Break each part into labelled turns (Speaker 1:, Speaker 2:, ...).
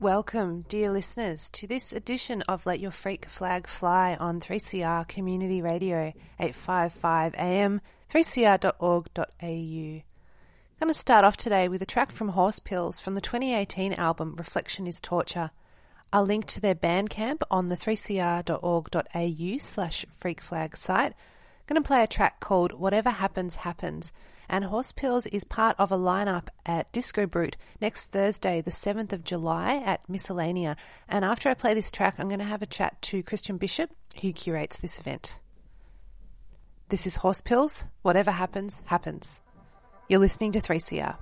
Speaker 1: Welcome, dear listeners, to this edition of Let Your Freak Flag Fly on 3CR Community Radio, 855 AM, 3cr.org.au. I'm going to start off today with a track from Horse Pills from the 2018 album Reflection is Torture. I'll link to their Bandcamp on the 3cr.org.au slash freakflag site. Going to play a track called Whatever Happens, Happens and Horse Pills is part of a lineup at Disco Brute next Thursday, the 7th of July at Miscellanea. And after I play this track, I'm going to have a chat to Christian Bishop, who curates this event. This is Horse Pills. Whatever happens, happens. You're listening to 3CR.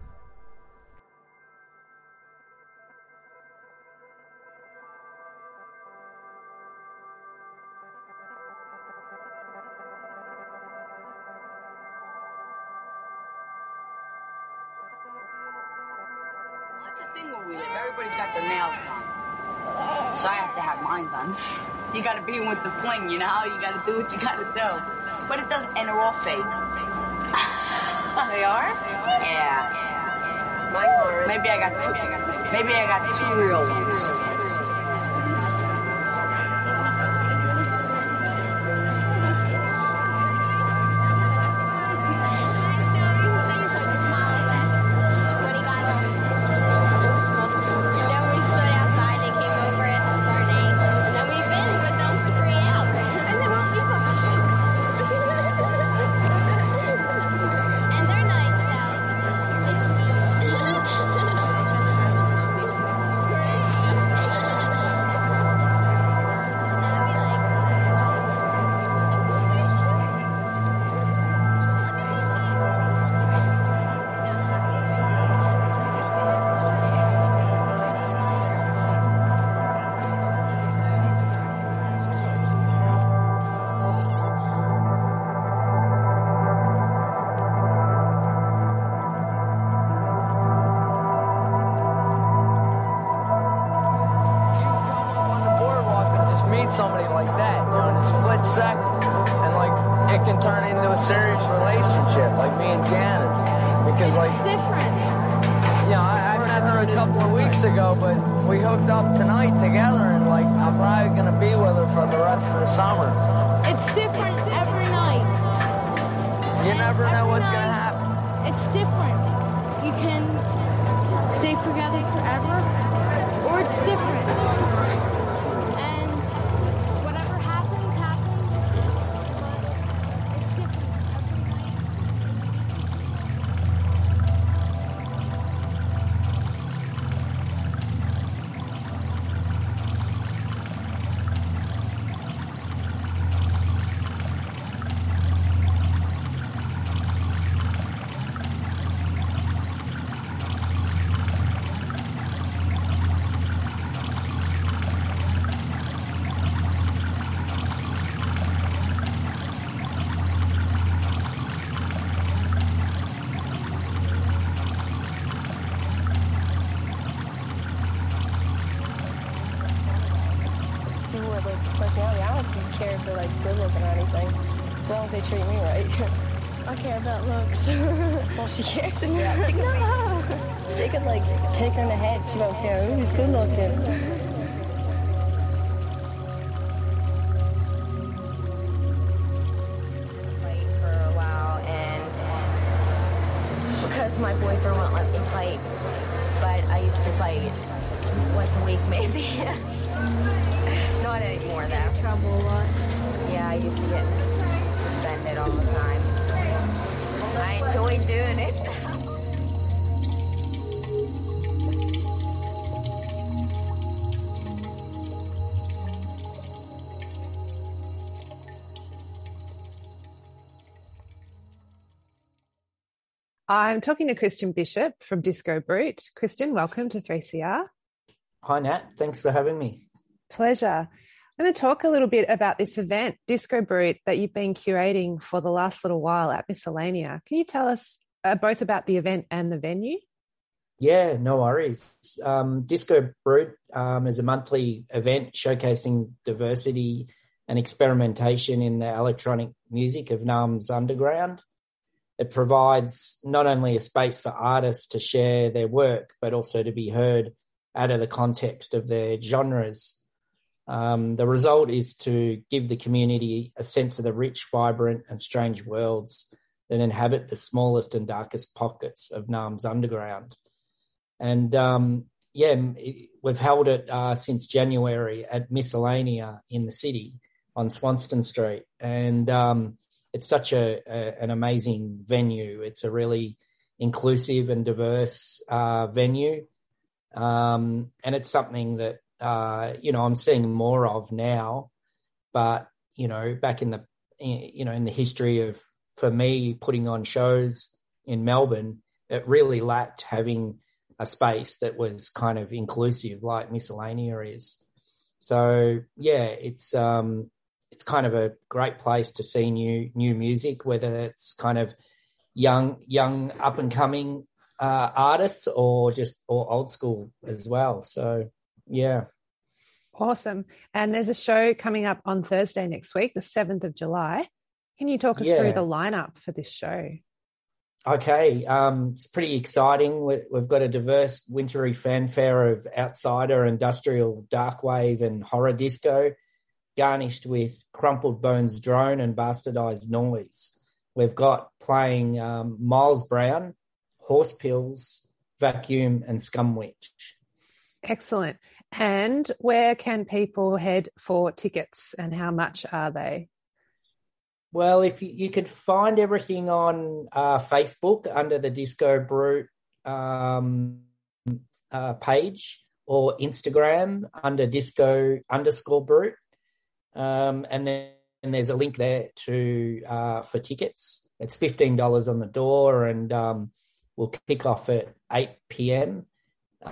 Speaker 2: Do what you gotta do. But it doesn't, and they're all fake.
Speaker 3: They are?
Speaker 2: Yeah.
Speaker 3: Mine.
Speaker 2: Maybe I got two. Maybe I got two real ones.
Speaker 4: Because like
Speaker 5: different.
Speaker 4: you know, I, I met her a couple of weeks ago, but we hooked up tonight together, and like I'm probably gonna be with her for the rest of the summer.
Speaker 5: It's different every night.
Speaker 4: You
Speaker 5: And
Speaker 4: never know what's gonna happen.
Speaker 5: It's different. You can stay together forever, or it's different.
Speaker 3: Care about looks. That's all she cares about. no. They could like kick her in the head. She don't care who's good looking.
Speaker 6: I'm talking to Christian Bishop from Disco Brute. Christian, welcome to 3CR.
Speaker 7: Hi, Nat. Thanks for having me.
Speaker 6: Pleasure. I'm going to talk a little bit about this event, Disco Brute, that you've been curating for the last little while at Miscellanea. Can you tell us uh, both about the event and the venue?
Speaker 7: Yeah, no worries. Um, Disco Brute um, is a monthly event showcasing diversity and experimentation in the electronic music of Naarm's underground. It provides not only a space for artists to share their work, but also to be heard out of the context of their genres. Um, the result is to give the community a sense of the rich, vibrant, and strange worlds that inhabit the smallest and darkest pockets of Naarm's underground. And um, yeah, we've held it uh, since January at Miscellanea in the city on Swanston Street, and um, it's such a, a, an amazing venue. It's a really inclusive and diverse uh, venue, um, and it's something that uh, you know I'm seeing more of now. But you know, back in the you know in the history of for me putting on shows in Melbourne, it really lacked having a space that was kind of inclusive like miscellanea is. So yeah, it's um, it's kind of a great place to see new new music, whether it's kind of young young up and coming uh, artists or just or old school as well. So yeah.
Speaker 6: Awesome. And there's a show coming up on Thursday next week, the 7th of July. Can you talk us yeah. through the lineup for this show?
Speaker 7: Okay, um, it's pretty exciting. We've got a diverse wintry fanfare of outsider, industrial, dark wave, and horror disco, garnished with crumpled bones drone and bastardized noise. We've got playing um, Miles Brown, Horse Pills, Vacuum, and Scumwitch.
Speaker 6: Excellent. And where can people head for tickets and how much are they?
Speaker 7: Well, if you, you could find everything on uh, Facebook under the Disco Brute um, uh, page or Instagram under Disco underscore Brute, um, and then and there's a link there to uh, for tickets. It's fifteen dollars on the door, and um, we'll kick off at eight p.m.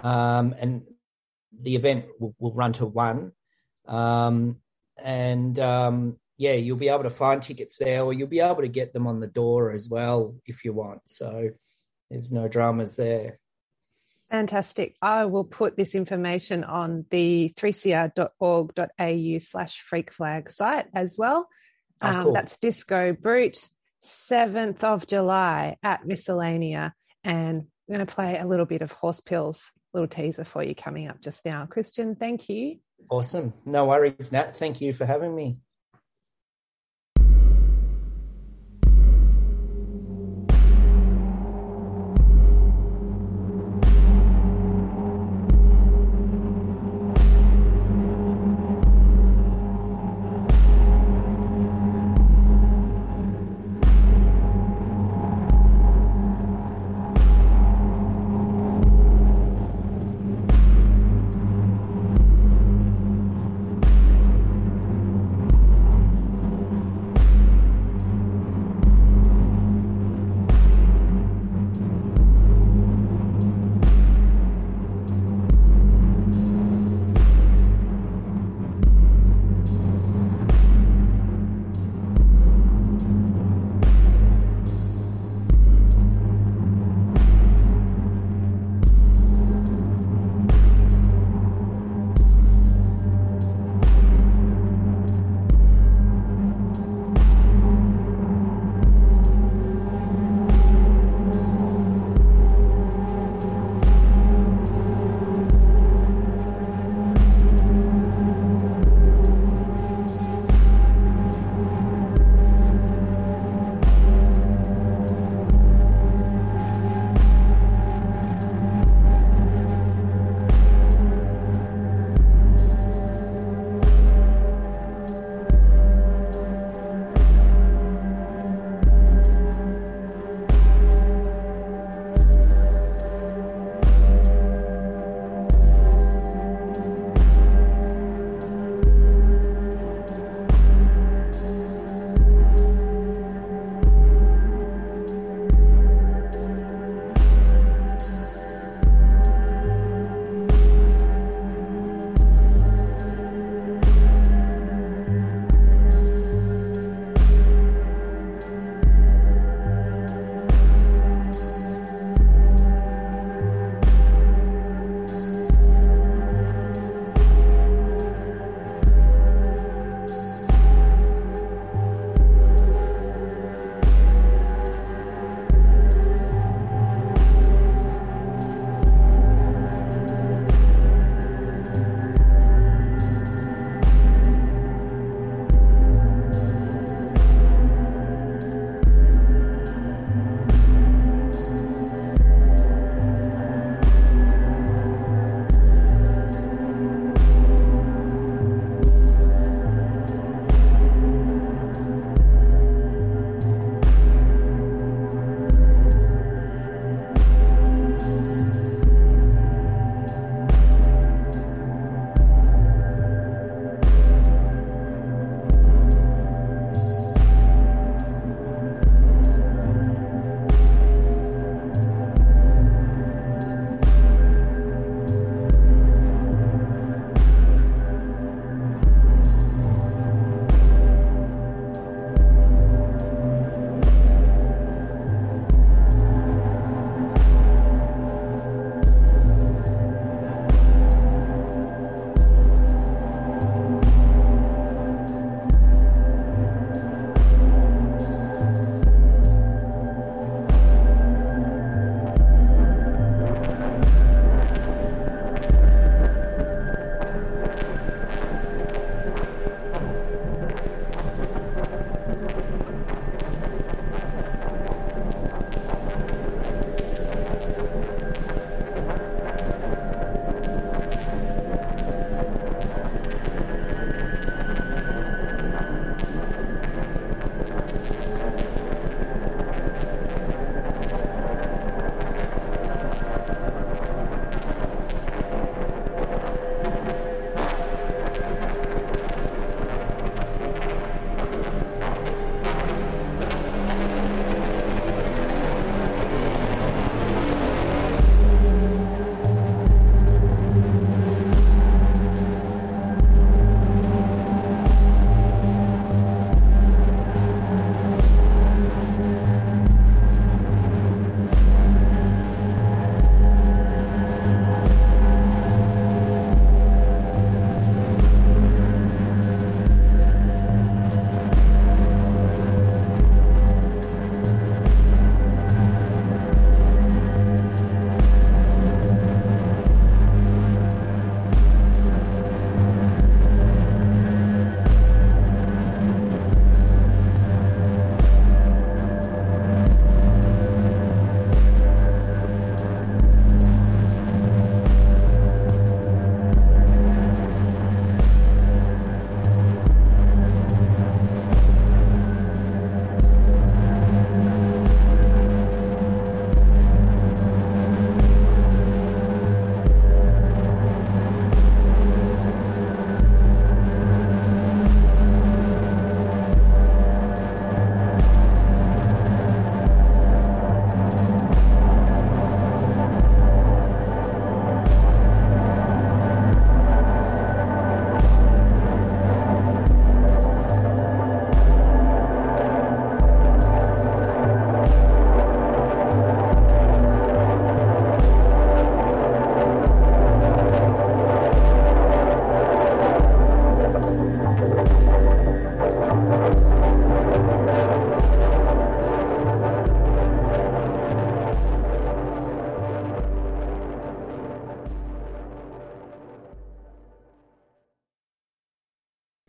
Speaker 7: Um, and the event will, will run to one. Um, and um, yeah, you'll be able to find tickets there, or you'll be able to get them on the door as well if you want. So there's no dramas there.
Speaker 6: Fantastic. I will put this information on the 3cr.org.au slash freak flag site as well. Oh, um, cool. That's Disco Brute, 7th of July at Miscellanea. And I'm going to play a little bit of Horse Pills, little teaser for you coming up just now. Christian, thank you.
Speaker 7: Awesome. No worries, Nat. Thank you for having me.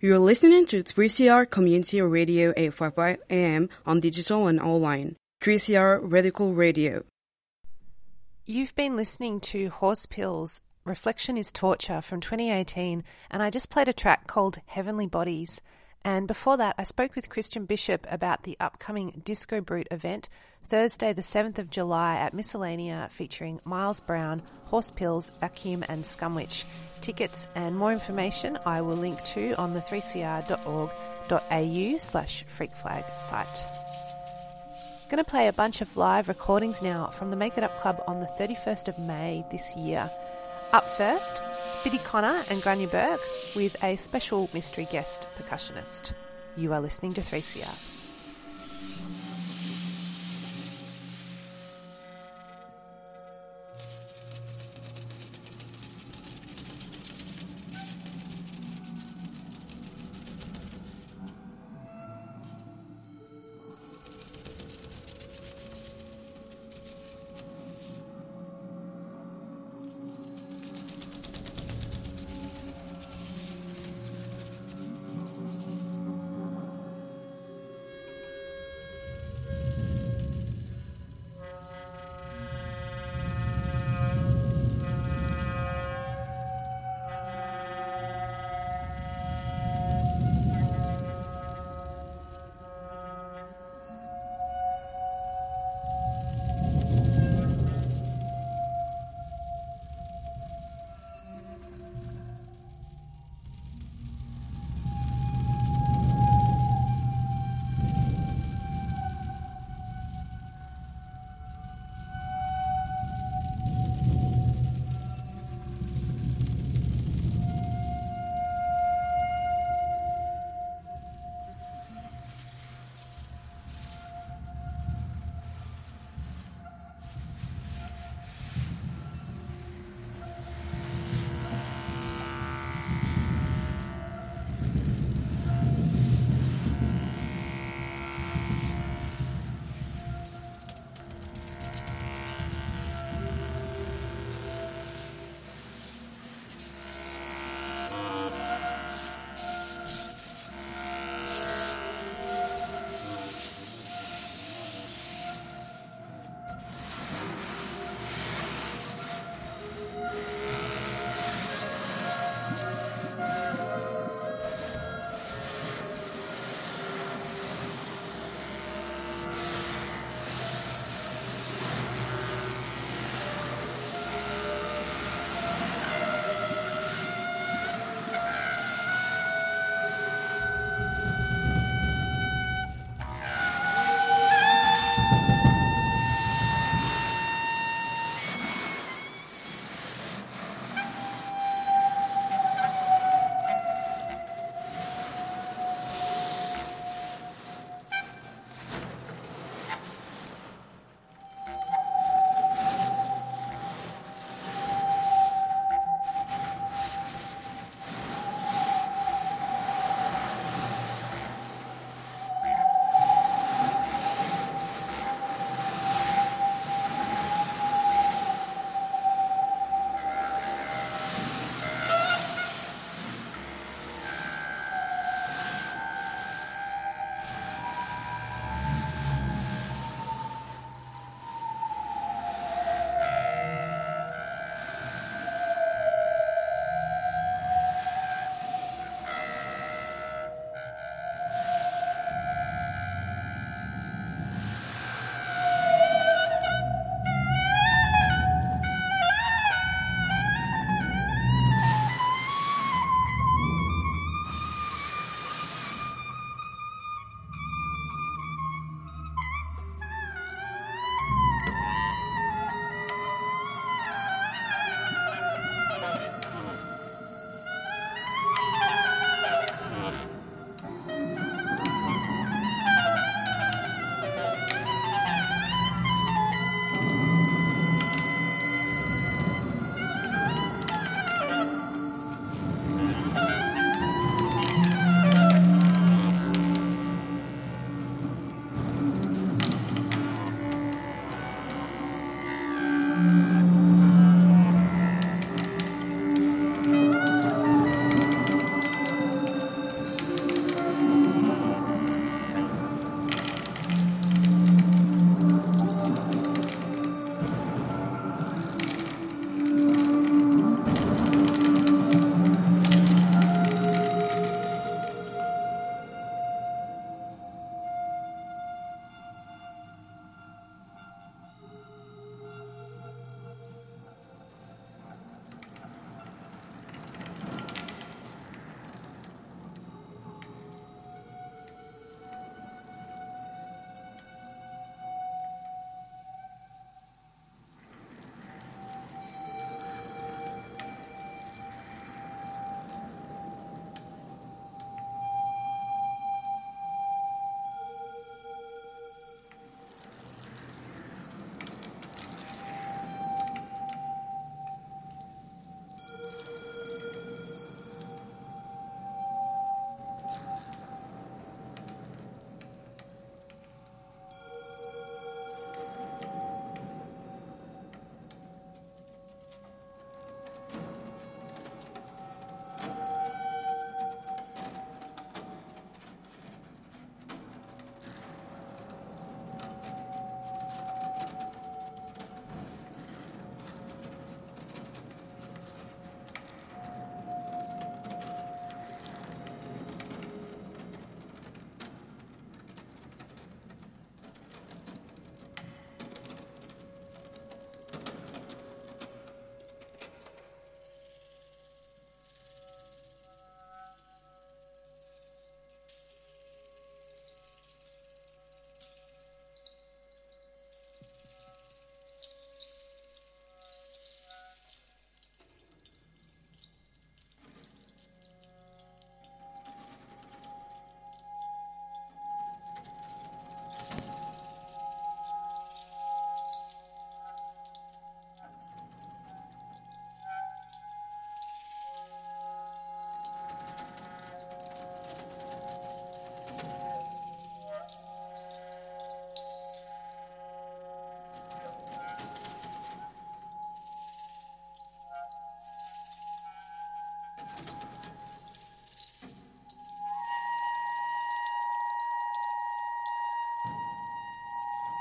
Speaker 8: You're listening to 3CR Community Radio 855 AM on digital and online. 3CR Radical Radio.
Speaker 1: You've been listening to Horse Pills Reflection is Torture from 2018, and I just played a track called Heavenly Bodies. And before that, I spoke with Christian Bishop about the upcoming Disco Brute event, Thursday, the 7th of July at Miscellanea, featuring Miles Brown, Horse Pills, Vacuum, and Scumwitch. Tickets and more information I will link to on the 3cr.org.au slash freakflag site. Going to play a bunch of live recordings now from the Make It Up Club on the 31st of May this year. Up first, Biddy Connor and Grania Burke with a special mystery guest percussionist. You are listening to 3CR.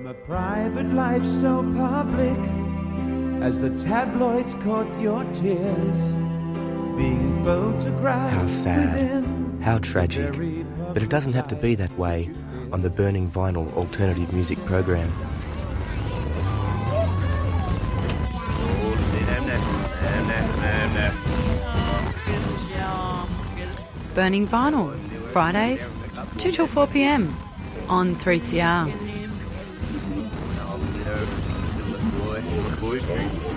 Speaker 9: From a private life so public as the tabloids caught your tears, being photographed.
Speaker 10: How sad. How tragic. But it doesn't have to be that way on the Burning Vinyl alternative music program.
Speaker 11: Burning Vinyl, Fridays, 2 till 4 pm on 3CR. believe me.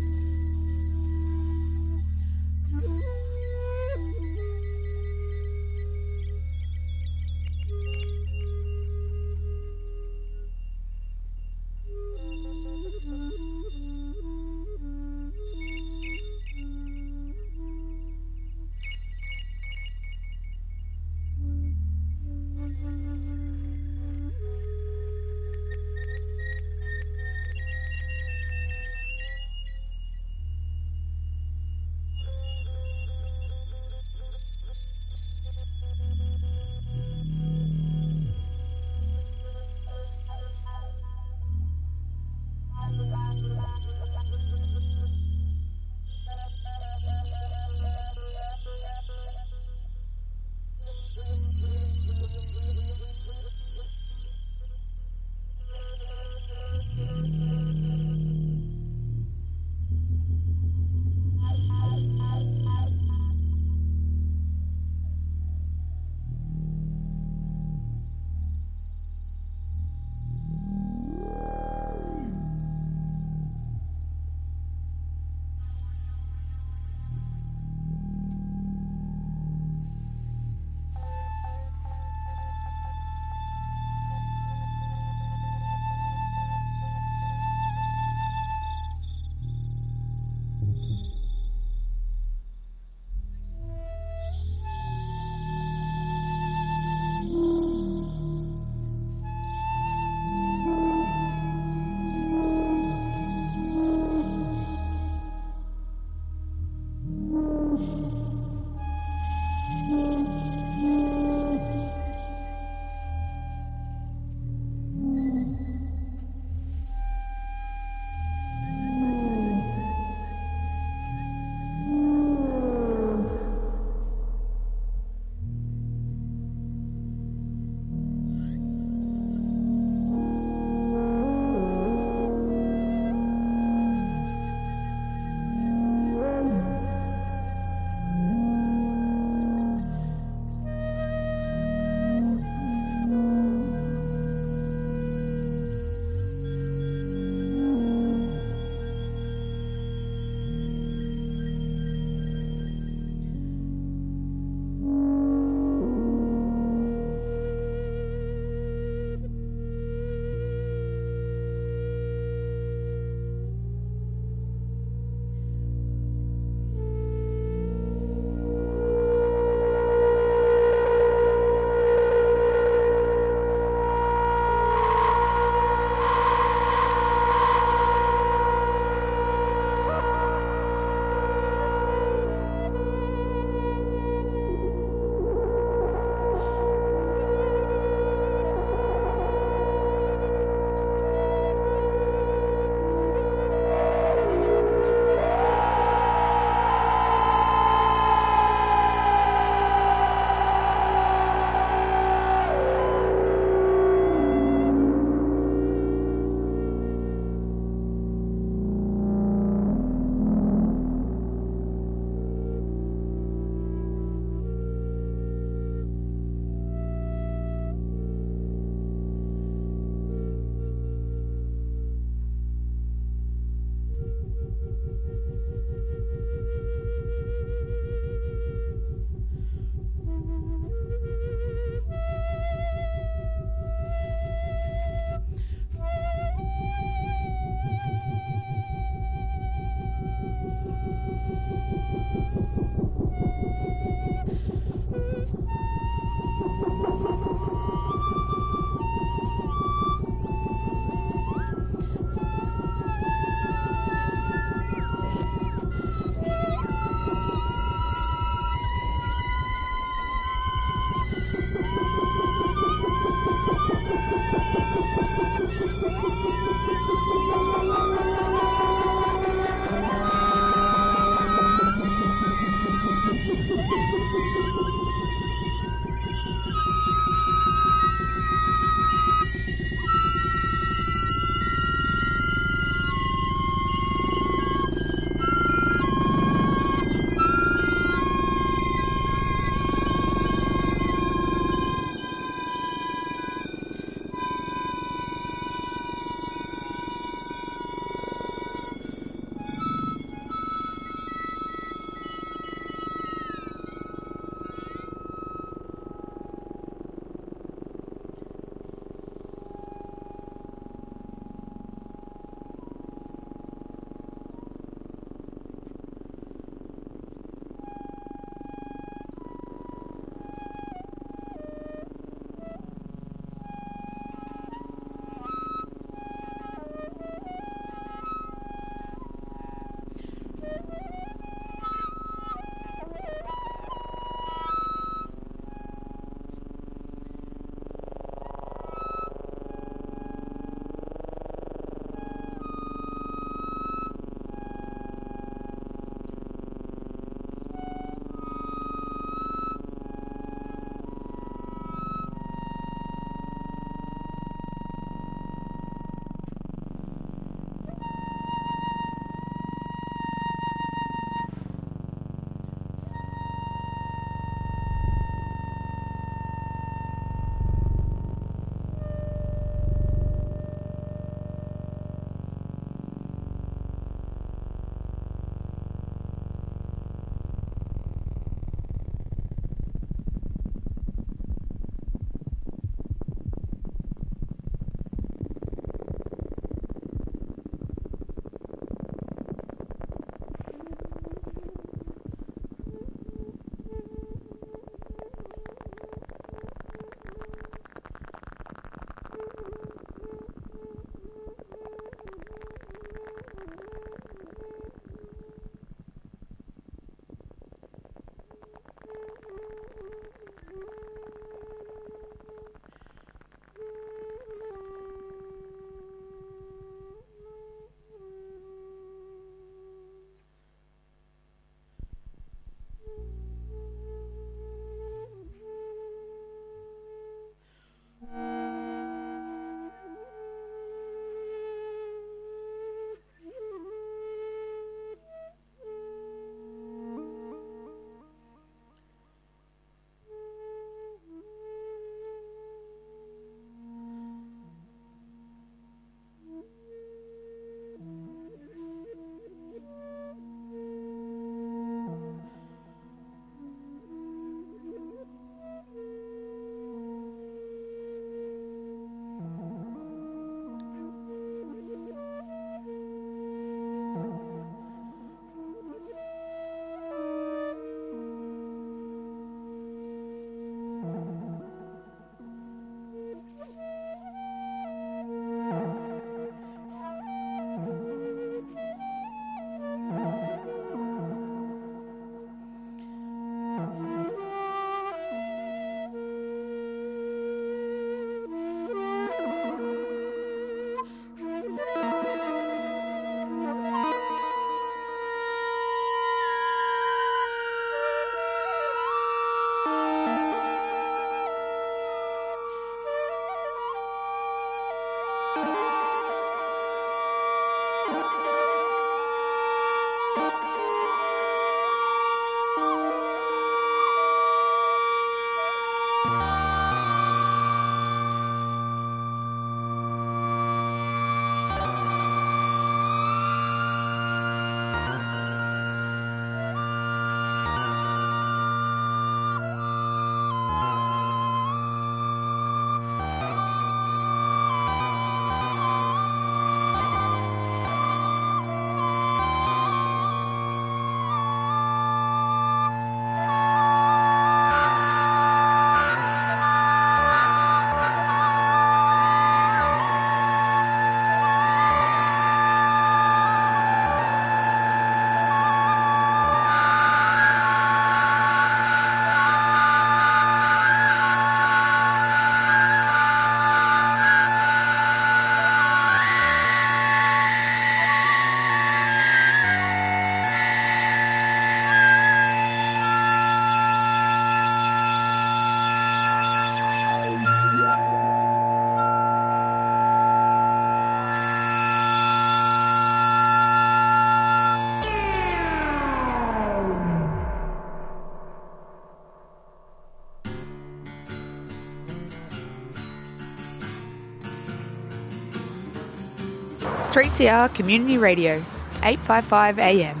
Speaker 12: 3CR Community Radio, 855 AM.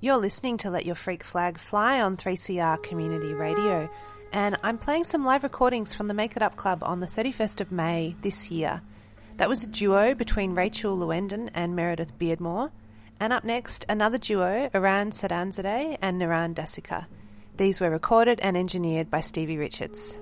Speaker 1: You're listening to Let Your Freak Flag Fly on 3CR Community Radio, and I'm playing some live recordings from the Make It Up Club on the 31st of May this year. That was a duo between Rachel Lewenden and Meredith Beardmore. And up next, another duo, Iran Sanadzadeh and Naran Dasika. These were recorded and engineered by Stevie Richards.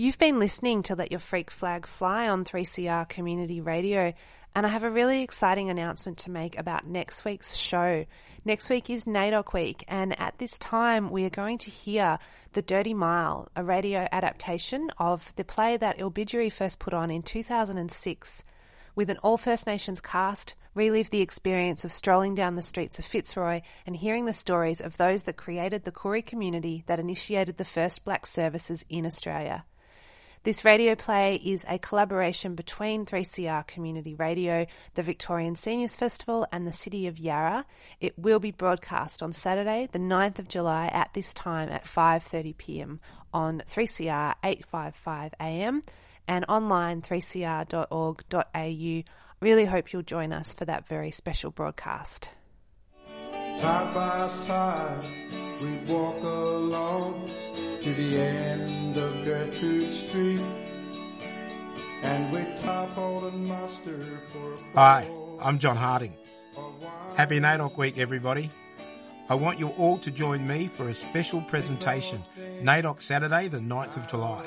Speaker 1: You've been listening to Let Your Freak Flag Fly on 3CR Community Radio, and I have a really exciting announcement to make about next week's show. Next week is NAIDOC week, and at this time we are going to hear The Dirty Mile, a radio adaptation of the play that Ilbijerri first put on in 2006. With an all First Nations cast, relive the experience of strolling down the streets of Fitzroy and hearing the stories of those that created the Koori community that initiated the first black services in Australia. This radio play is a collaboration between 3CR Community Radio, the Victorian Seniors Festival, and the City of Yarra. It will be broadcast on Saturday, the 9th of July at this time at 5:30 p.m. on 3CR 855 AM and online 3cr.org.au. Really hope you'll join us for that very special broadcast.
Speaker 13: Side by side, we walk along to the end of Gertrude Street, and we topple and muster.
Speaker 14: Hi, I'm John Harding. Happy NAIDOC Week, everybody. I want you all to join me for a special presentation, NAIDOC Saturday, the 9th of July.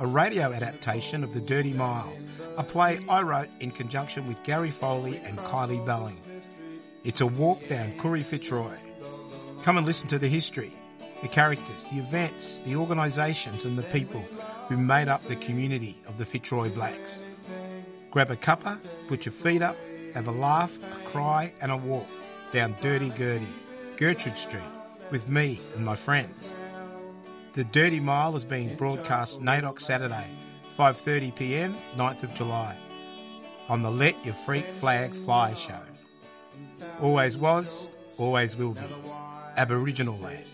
Speaker 14: A radio adaptation of The Dirty Mile, a play I wrote in conjunction with Gary Foley and Kylie Belling. It's a walk down Koorie Fitzroy. Come and listen to the history, the characters, the events, the organisations and the people who made up the community of the Fitzroy Blacks. Grab a cuppa, put your feet up, have a laugh, a cry and a walk down Dirty Gertie, Gertrude Street, with me and my friends. The Dirty Mile is being broadcast NAIDOC Saturday, 5.30pm, 9th of July, on the Let Your Freak Flag Fly show. Always was, always will be. Aboriginal land.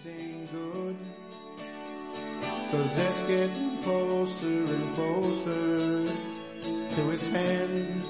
Speaker 13: Cause it's getting closer and closer to its end.